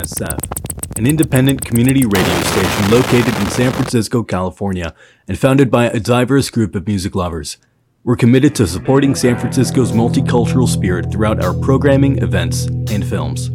Psyched SF, an independent community radio station located in San Francisco, California, and founded by a diverse group of music lovers. We're committed to supporting San Francisco's multicultural spirit throughout our programming, events, and films.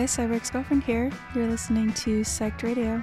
Guys? Cyberx Girlfriend here. You're listening to Psyched Radio.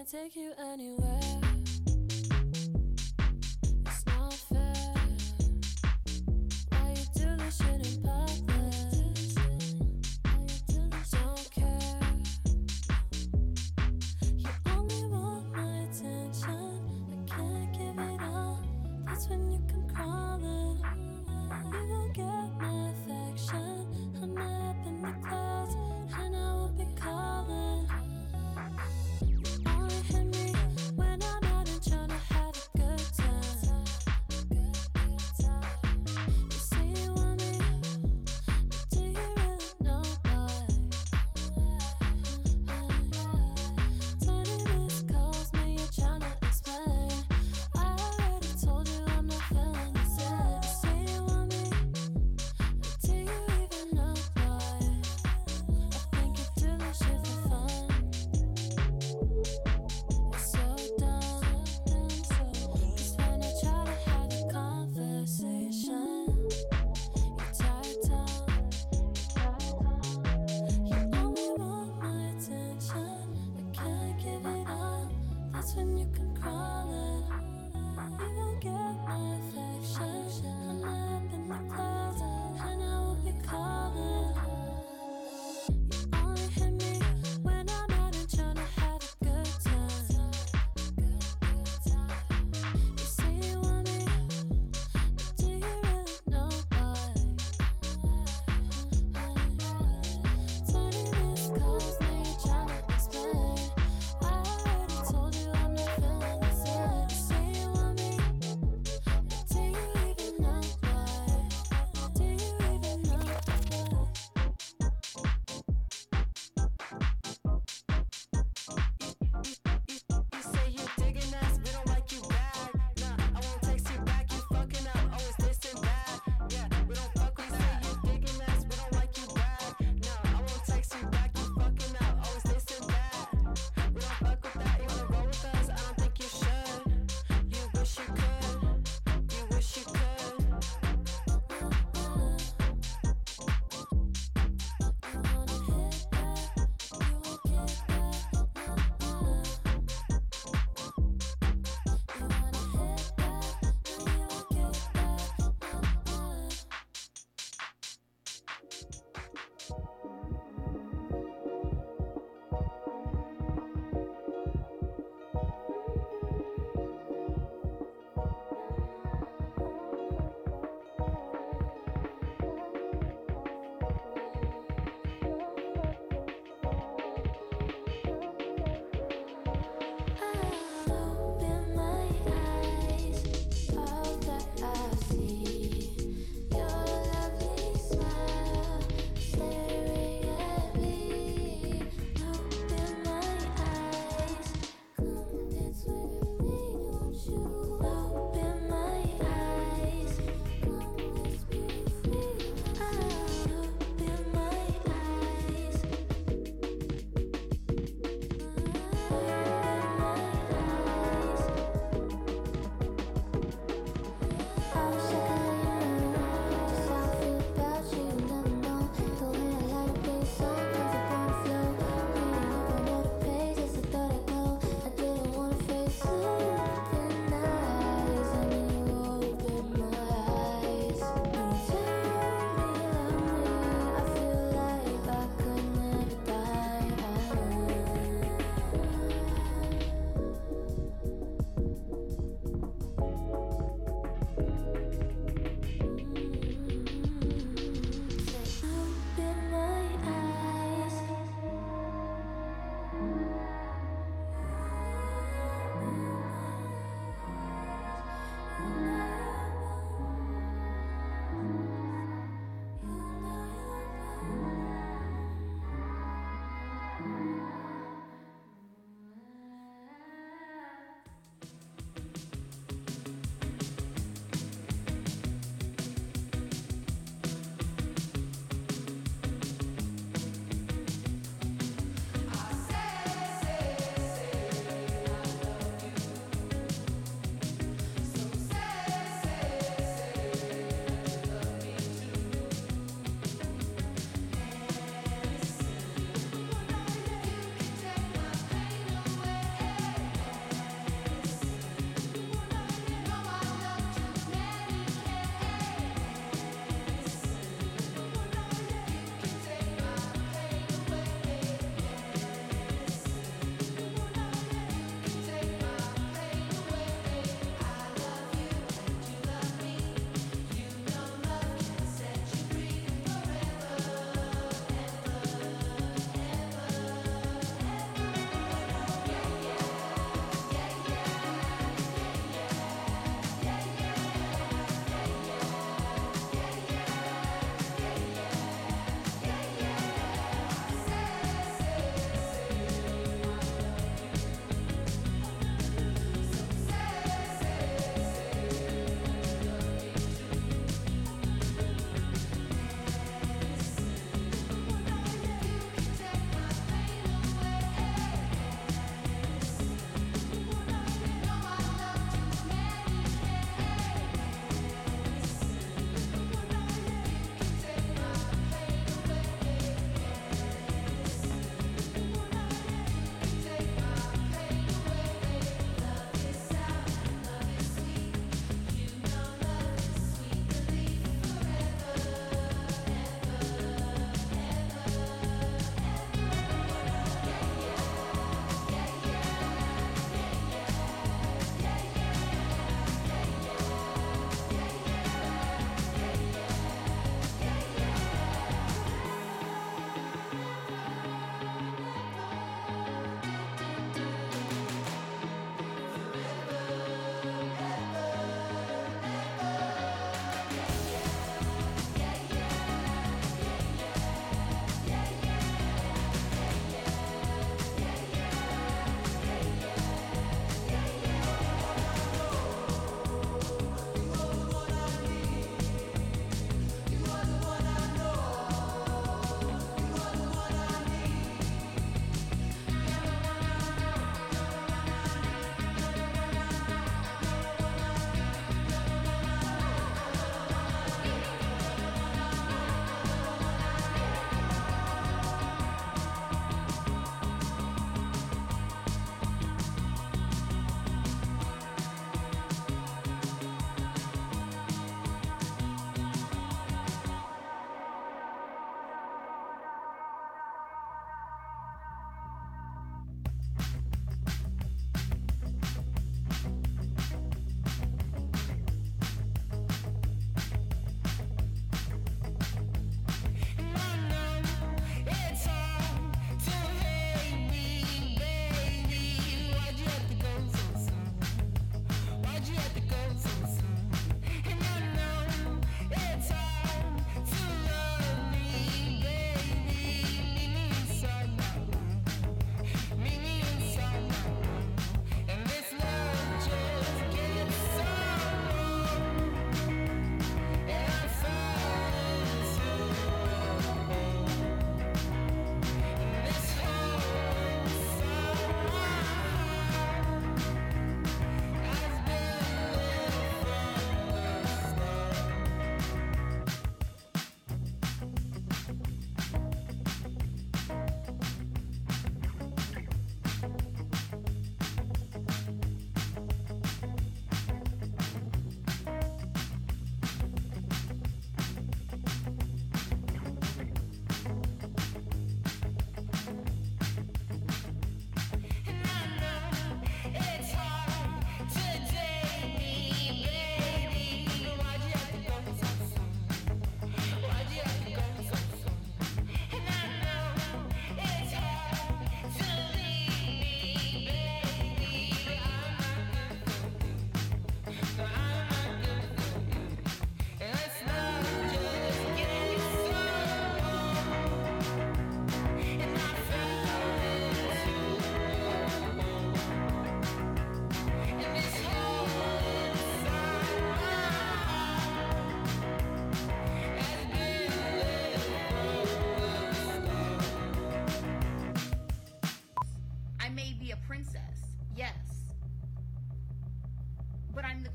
can't take you when you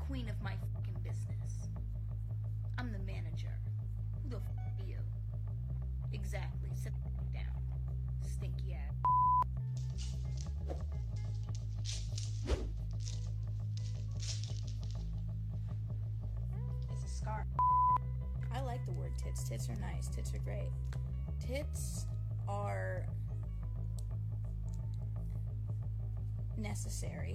queen of my fucking business. I'm the manager. Who the fuck are you? Exactly. Sit down. Stinky ass. It's a scar. I like the word tits. Tits are nice. Tits are great. Tits are necessary.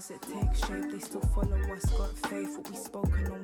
as it takes shape. They still follow us, got faith. What we spoken on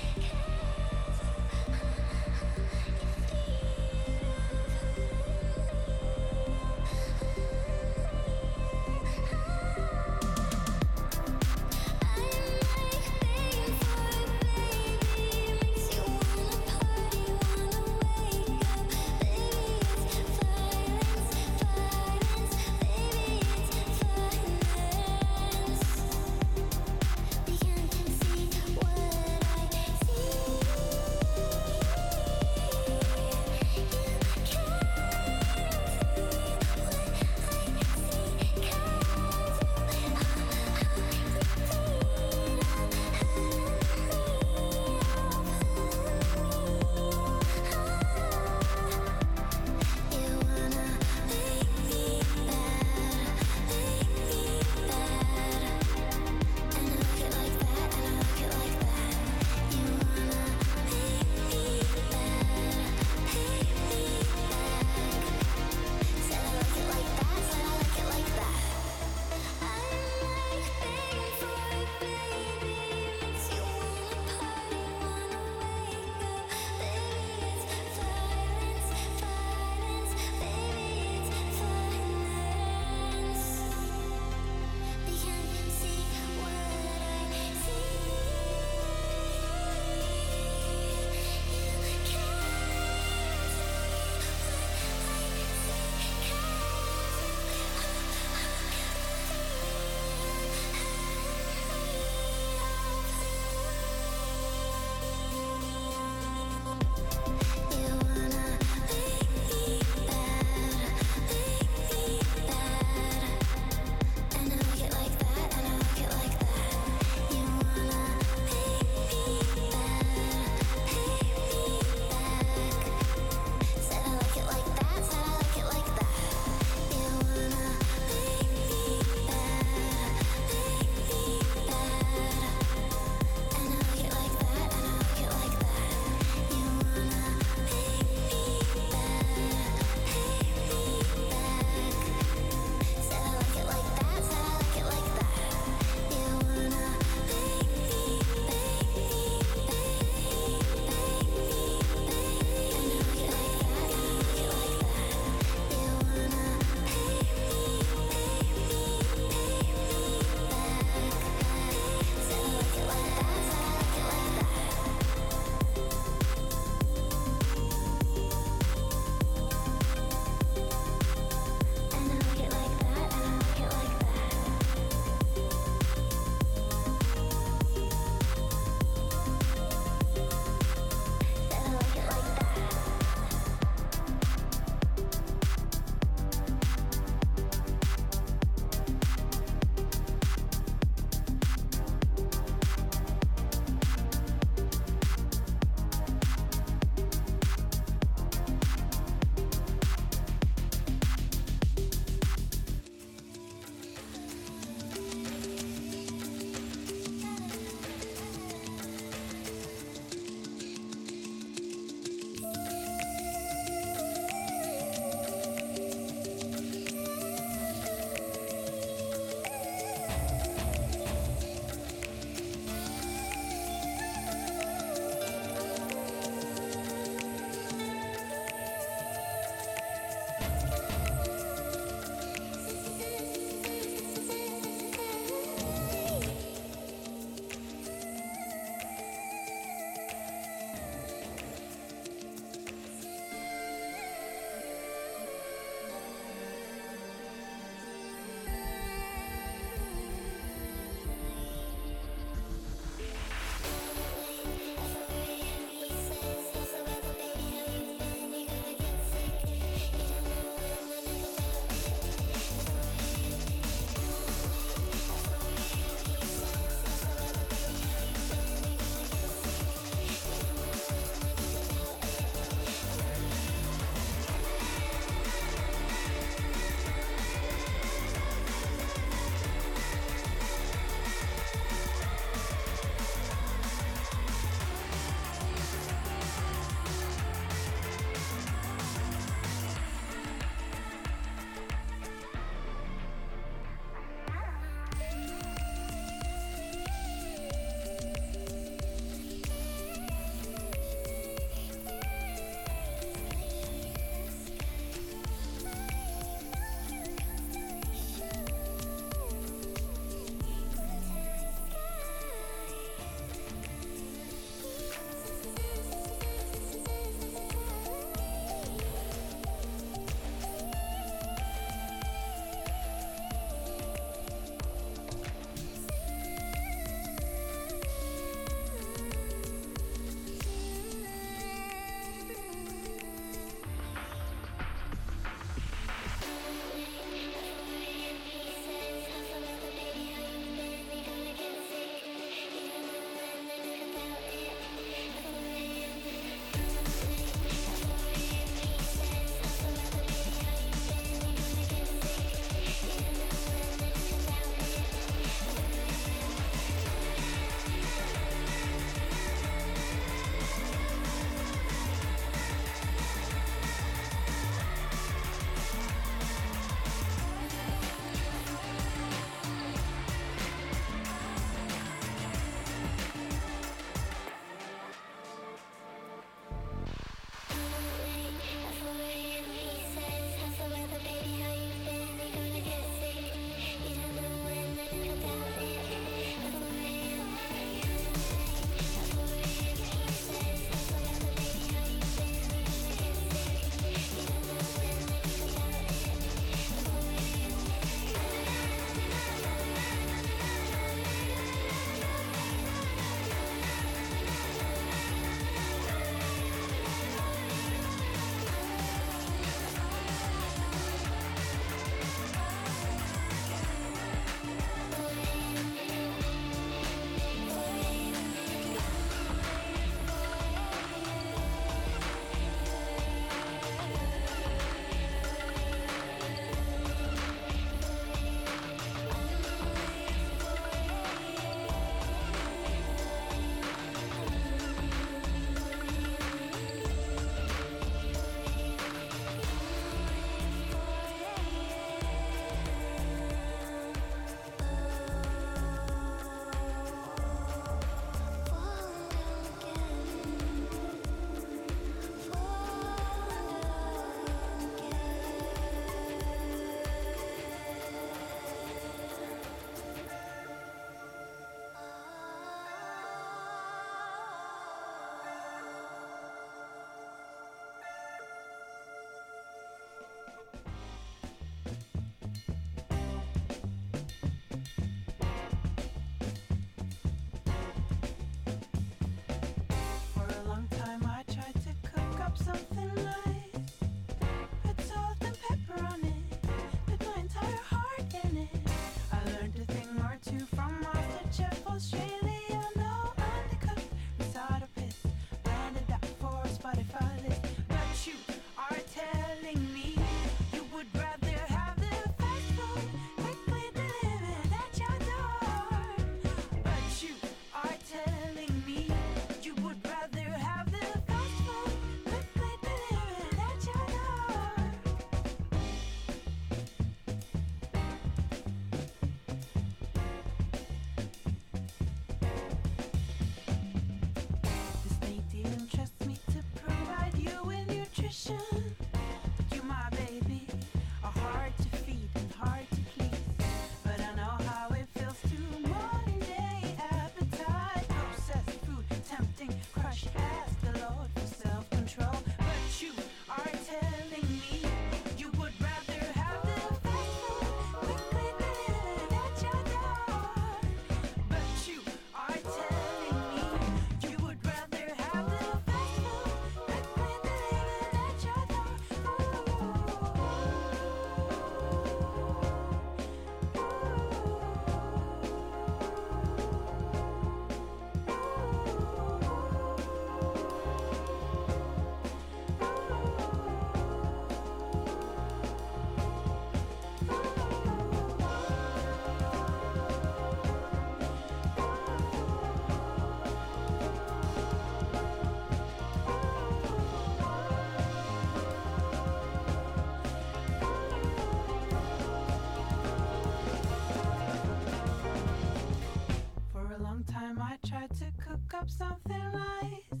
cook up something nice.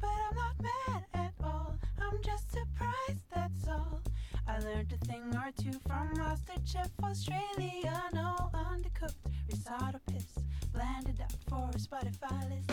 But I'm not mad at all, I'm just surprised, that's all. I learned a thing or two from MasterChef Australia. No undercooked risotto piss, blended up for a Spotify list.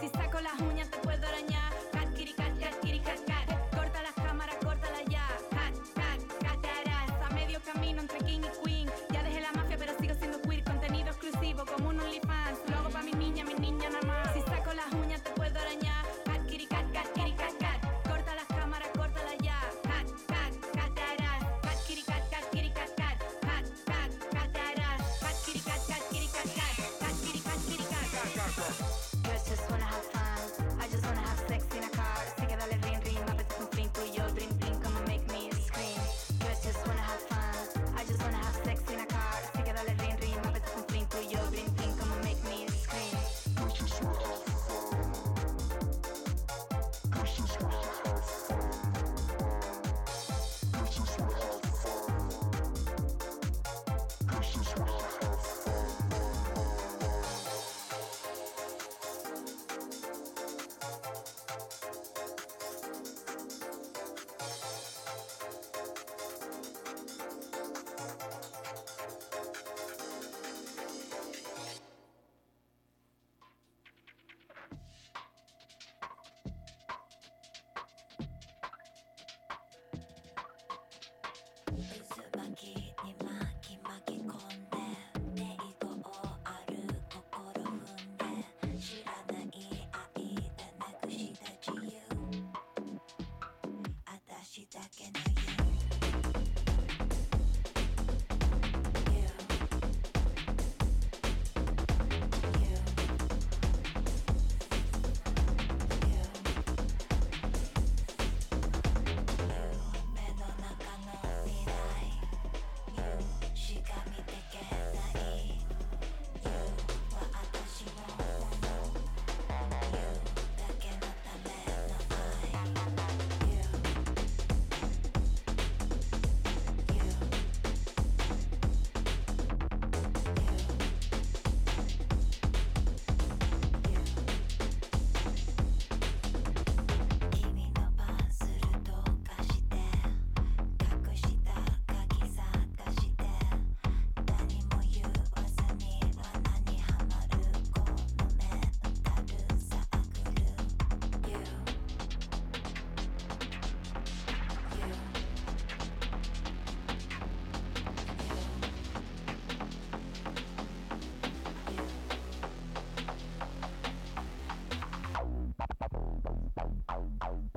Si saco las uñas te puedo arañar. Cat, kitty, cat, cat, kitty, cat, cat. Corta las cámaras, córtala ya. Cat, cat, cat, harás. A medio camino entre king y queen. Ya dejé la mafia, pero sigo siendo queer. Contenido exclusivo como un OnlyFans. Luego pa' mi niña, mi niña nada más. Si saco las uñas te puedo arañar. Cat, kitty, cat, cat, kitty, cat, Tchau, tchau.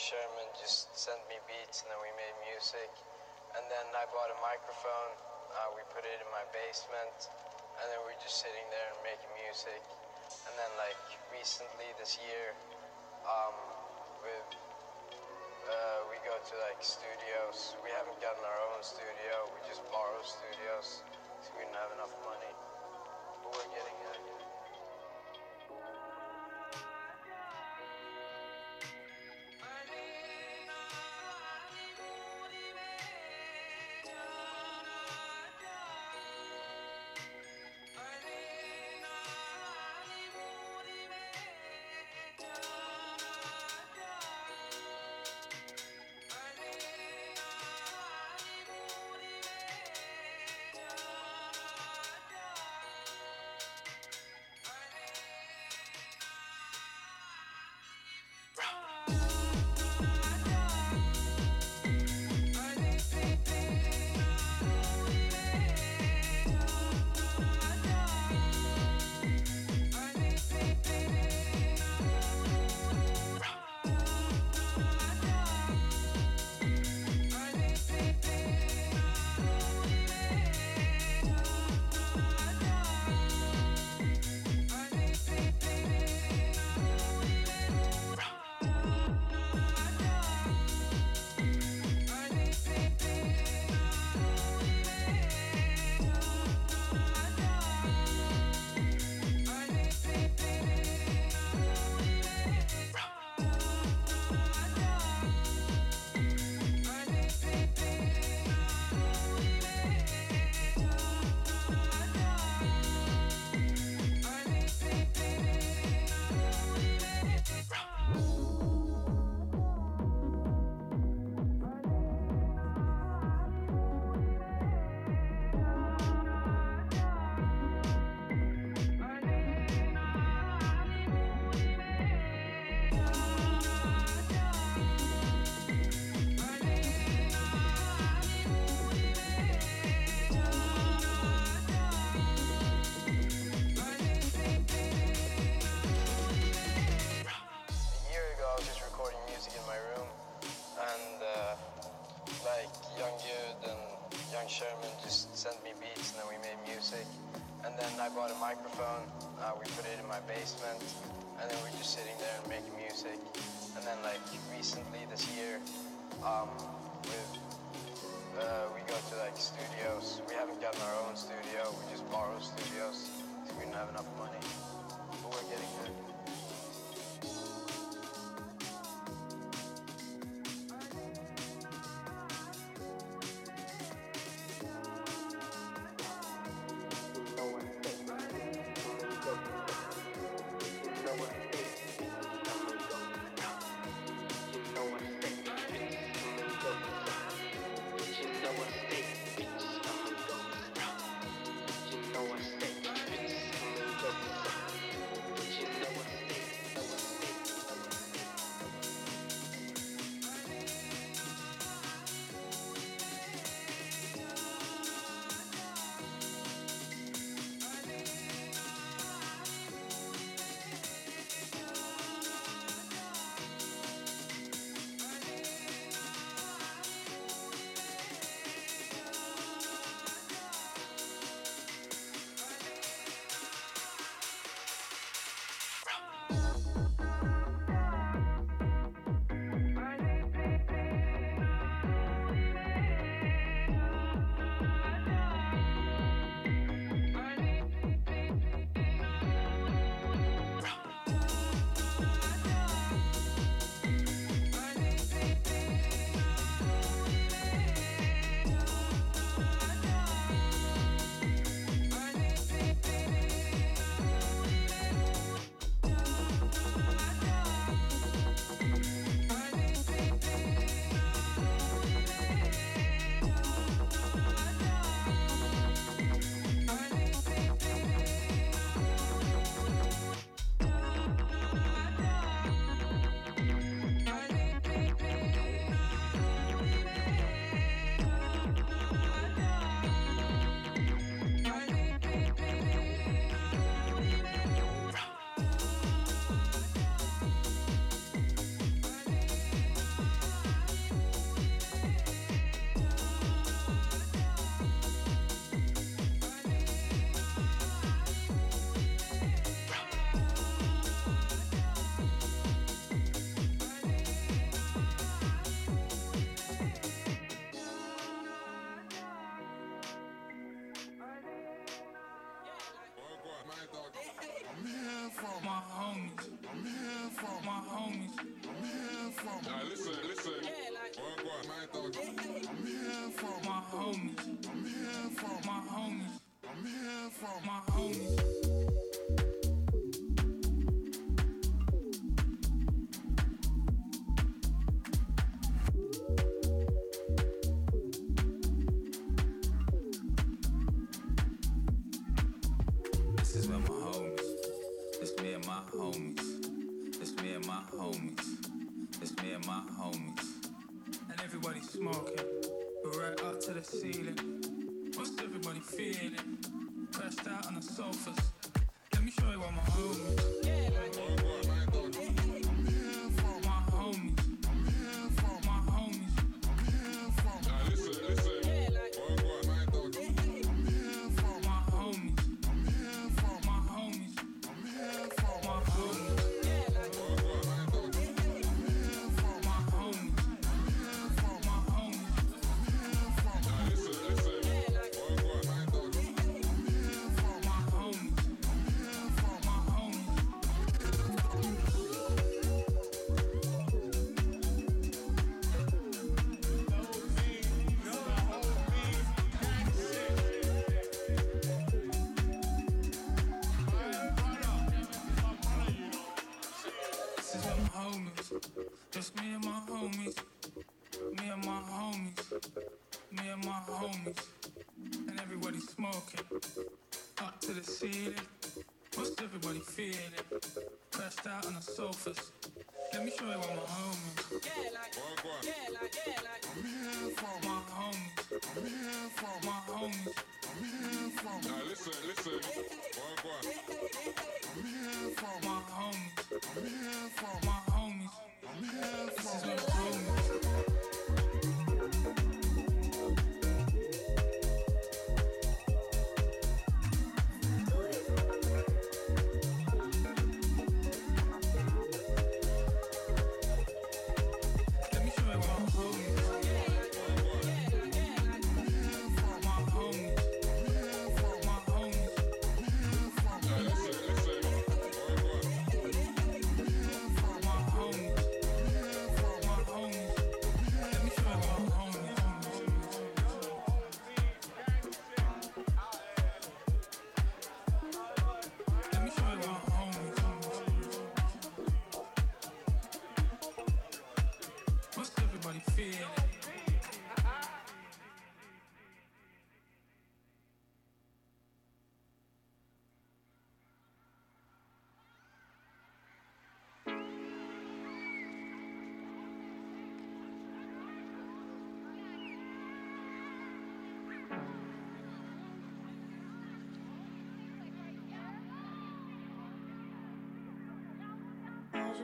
Sherman just sent me beats and then we made music. And then I bought a microphone. Uh, we put it in my basement. And then we're just sitting there and making music. And then like recently this year, um, with uh, we go to like studios. We haven't gotten our own studio. We just borrow studios because we didn't have enough money. But we're getting there. Sherman just sent me beats, and then we made music. And then I bought a microphone. Uh, we put it in my basement, and then we're just sitting there and making music. And then like recently this year, um, uh, we go to like studios. We haven't gotten our own studio. We just borrow studios because we didn't have enough money. But we're getting there. homies. It's me and my homies. And everybody's smoking. Right up to the ceiling. What's everybody feeling? Pressed out on the sofas. Just me and my homies. Me and my homies. Me and my homies. And everybody smoking. Up to the ceiling. What's everybody feeling. Pressed out on the sofas. Let me show you all my homies. Yeah, like.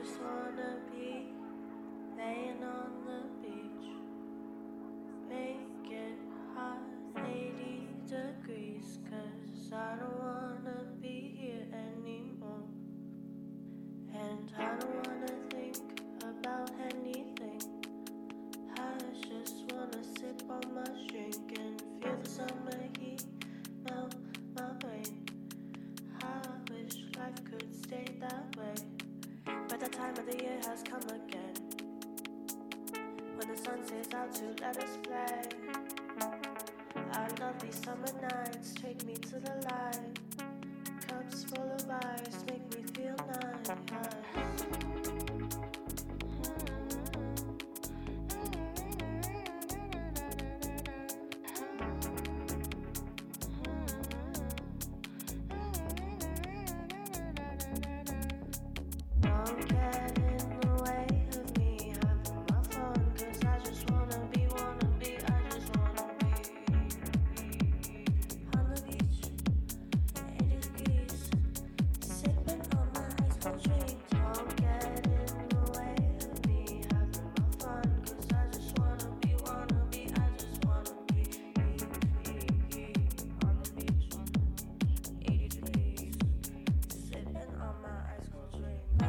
just wanna be laying on the beach. Make it hot, 80 degrees, cause I don't want dances out to let us play. I love these summer nights.